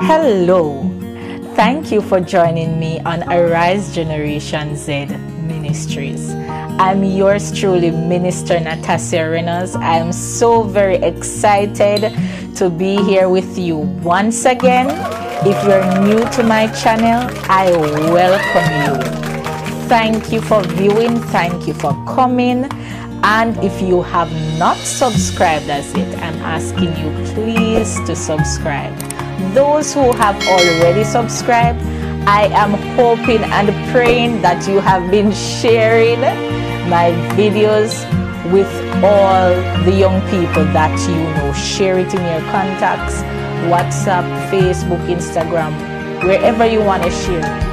Hello. Thank you for joining me on Arise Generation Z Ministries. I'm yours truly, Minister Natasha Reynolds. I'm so very excited to be here with you once again. If you're new to my channel, I welcome you. Thank you for viewing, thank you for coming. And if you have not subscribed as yet, I'm asking you please to subscribe. Those who have already subscribed, I am hoping and praying that you have been sharing my videos with all the young people that you know. Share it in your contacts, WhatsApp, Facebook, Instagram, wherever you want to share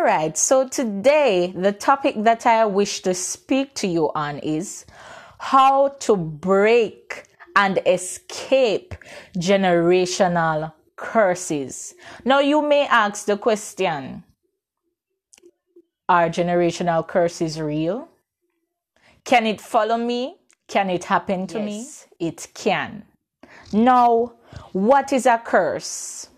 All right, so today the topic that I wish to speak to you on is how to break and escape generational curses. Now, you may ask the question Are generational curses real? Can it follow me? Can it happen to Yes. me? It can. Now, what is a curse?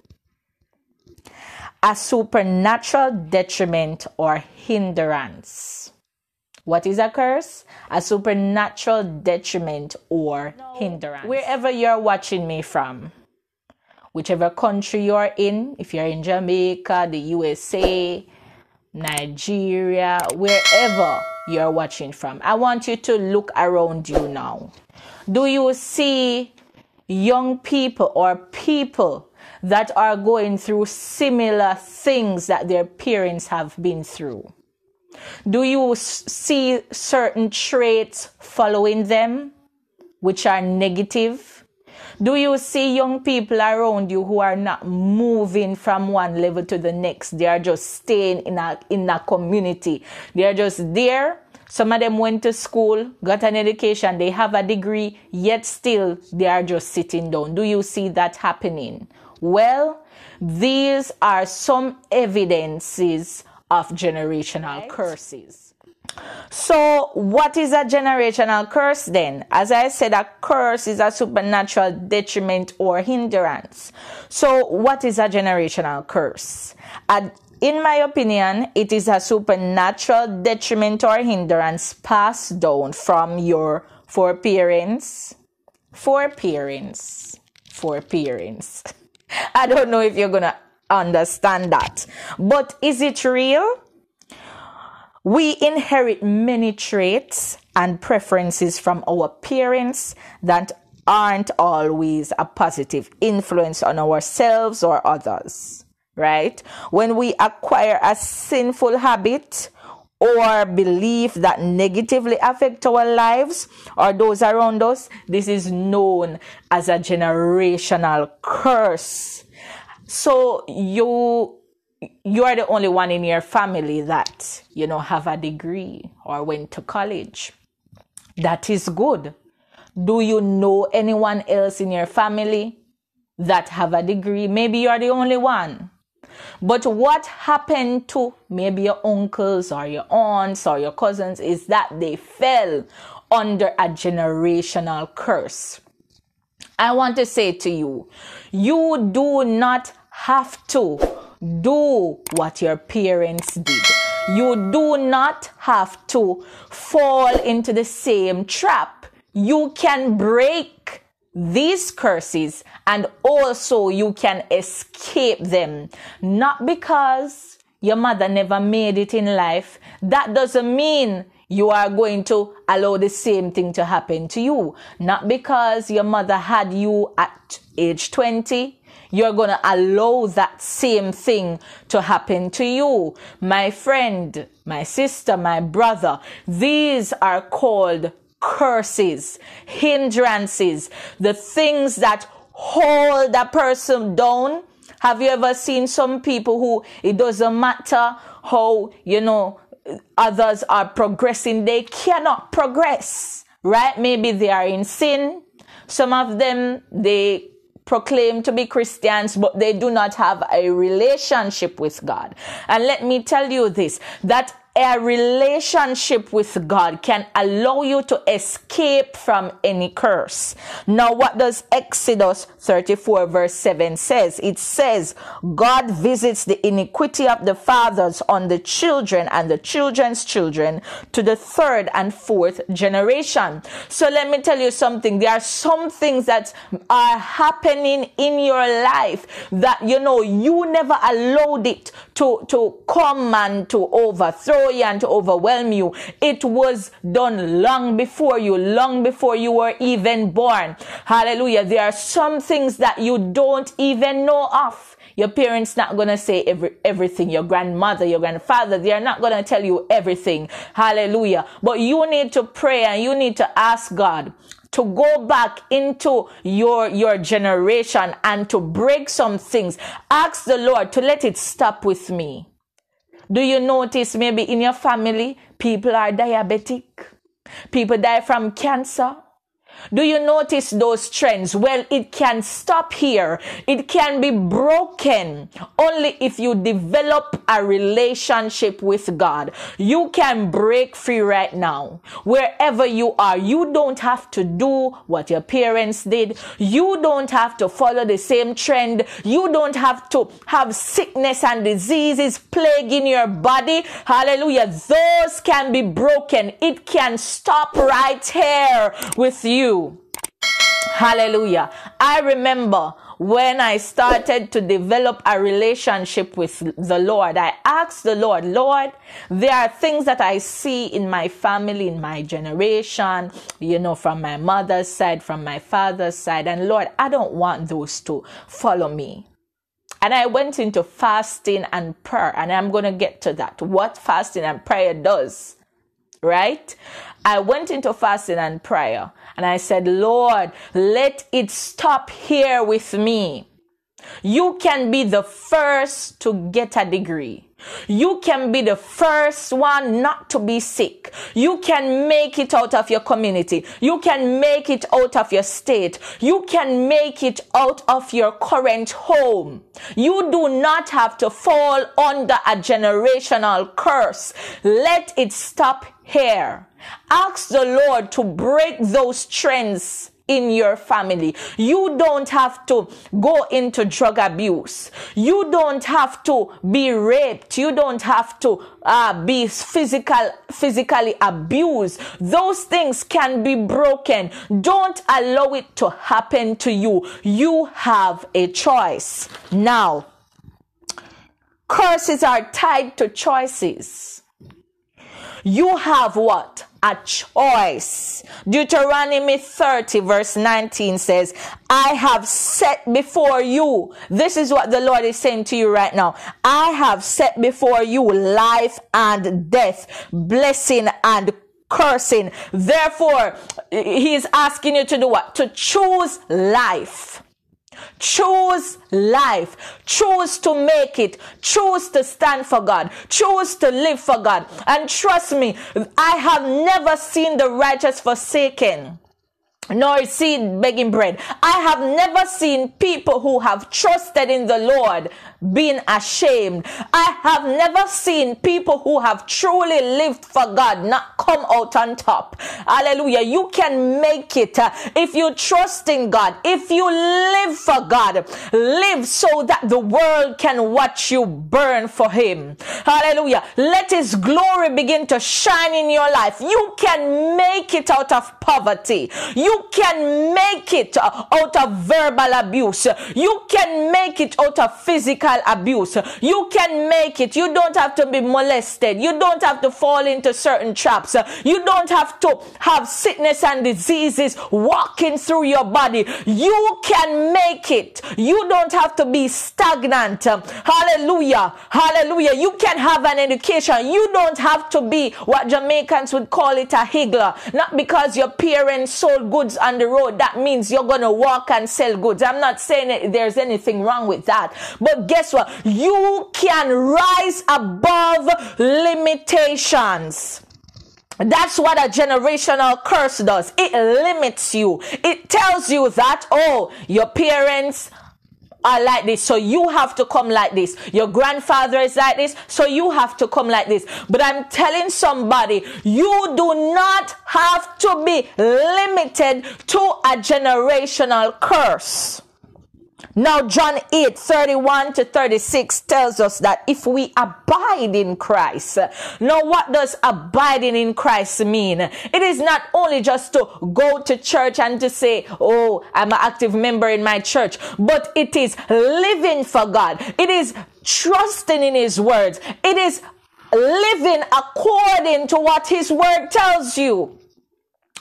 A supernatural detriment or hindrance. What is a curse? A supernatural detriment or hindrance. Wherever you're watching me from, whichever country you're in, if you're in Jamaica, the USA, Nigeria, wherever you're watching from, I want you to look around you now. Do you see young people or people that are going through similar things that their parents have been through? Do you see certain traits following them which are negative? Do you see young people around you who are not moving from one level to the next? They are just staying in a in a community. They are just there. Some of them went to school, got an education, they have a degree, yet still they are just sitting down. Do you see that happening? Well, these are some evidences of generational curses. So, what is a generational curse then? As I said, a curse is a supernatural detriment or hindrance. So, what is a generational curse? A- in my opinion, it is a supernatural detriment or hindrance passed down from your foreparents, foreparents, foreparents. I don't know if you're gonna understand that, but is it real? We inherit many traits and preferences from our parents that aren't always a positive influence on ourselves or others, right? When we acquire a sinful habit or belief that negatively affect our lives or those around us, this is known as a generational curse. So you you are the only one in your family that you know have a degree or went to college. That is good. Do you know anyone else in your family that have a degree? Maybe you are the only one but what happened to maybe your uncles or your aunts or your cousins is that they fell under a generational curse I want to say to you, you do not have to do what your parents did. You do not have to fall into the same trap. You can break these curses and also you can escape them. Not because your mother never made it in life. That doesn't mean you are going to allow the same thing to happen to you. Not because your mother had you at age 20, you're going to allow that same thing to happen to you. My friend, my sister, my brother, these are called curses, hindrances, the things that hold a person down. Have you ever seen some people who it doesn't matter how, you know, others are progressing, they cannot progress, right? Maybe they are in sin. Some of them, they proclaim to be Christians, but they do not have a relationship with God. And let me tell you this, that a relationship with God can allow you to escape from any curse. Now, what does Exodus 34 verse 7 says? It says, God visits the iniquity of the fathers on the children and the children's children to the third and fourth generation. So let me tell you something. There are some things that are happening in your life that, you know, you never allowed it to, to come and to overthrow you and to overwhelm you. It was done long before you, long before you were even born. Hallelujah. There are some things that you don't even know of. Your parents not gonna say every everything. Your grandmother, your grandfather, they are not gonna tell you everything. Hallelujah. But you need to pray and you need to ask God to go back into your your generation and to break some things. Ask the Lord to let it stop with me. Do you notice maybe in your family people are diabetic? People die from cancer. Do you notice those trends? Well, it can stop here. It can be broken only if you develop a relationship with God. You can break free right now. Wherever you are, you don't have to do what your parents did. You don't have to follow the same trend. You don't have to have sickness and diseases plaguing your body. Hallelujah. Those can be broken. It can stop right here with you you. Hallelujah. I remember when I started to develop a relationship with the Lord, I asked the Lord, Lord, there are things that I see in my family, in my generation, you know, from my mother's side, from my father's side. And Lord, I don't want those to follow me. And I went into fasting and prayer, and I'm going to get to that. What fasting and prayer does, right? I went into fasting and prayer and I said, Lord, let it stop here with me. You can be the first to get a degree. You can be the first one not to be sick. You can make it out of your community. You can make it out of your state. You can make it out of your current home. You do not have to fall under a generational curse. Let it stop here. Ask the Lord to break those trends in your family. You don't have to go into drug abuse. You don't have to be raped. You don't have to uh, be physical, physically abused. Those things can be broken. Don't allow it to happen to you. You have a choice. Now, curses are tied to choices. You have what? a choice. Deuteronomy 30 verse 19 says, I have set before you. This is what the Lord is saying to you right now. I have set before you life and death, blessing and cursing. Therefore, he is asking you to do what? To choose life. Choose life. Choose to make it. Choose to stand for God. Choose to live for God. And trust me, I have never seen the righteous forsaken nor seed begging bread. I have never seen people who have trusted in the Lord being ashamed. I have never seen people who have truly lived for God not come out on top. Hallelujah. You can make it uh, if you trust in God. If you live for God, live so that the world can watch you burn for Him. Hallelujah. Let His glory begin to shine in your life. You can make it out of poverty. You can make it out of verbal abuse. You can make it out of physical abuse. You can make it. You don't have to be molested. You don't have to fall into certain traps. You don't have to have sickness and diseases walking through your body. You can make it. You don't have to be stagnant. Hallelujah. Hallelujah. You can have an education. You don't have to be what Jamaicans would call it a higgler. Not because your parents sold goods on the road. That means you're going to walk and sell goods. I'm not saying there's anything wrong with that. But guess what? You can rise above limitations. That's what a generational curse does. It limits you. It tells you that, oh, your parents are like this, so you have to come like this. Your grandfather is like this, so you have to come like this. But I'm telling somebody, you do not have to be limited to a generational curse. Now, John 8 31 to 36 tells us that if we abide in Christ, now what does abiding in Christ mean? It is not only just to go to church and to say, Oh, I'm an active member in my church, but it is living for God. It is trusting in His words. It is living according to what His word tells you.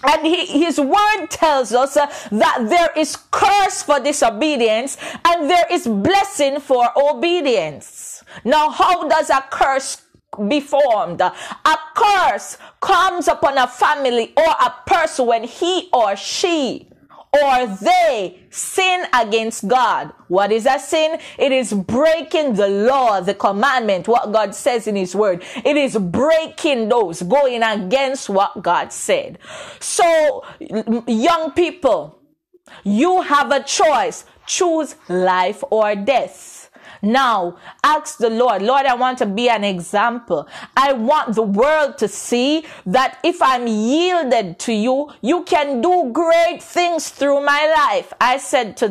And he, his word tells us uh, that there is curse for disobedience and there is blessing for obedience. Now, how does a curse be formed? A curse comes upon a family or a person when he or she or they sin against God. What is a sin? It is breaking the law, the commandment, what God says in His Word. It is breaking those, going against what God said. So, young people, you have a choice. Choose life or death. Now, ask the Lord, Lord, I want to be an example. I want the world to see that if I'm yielded to you, you can do great things through my life. I said to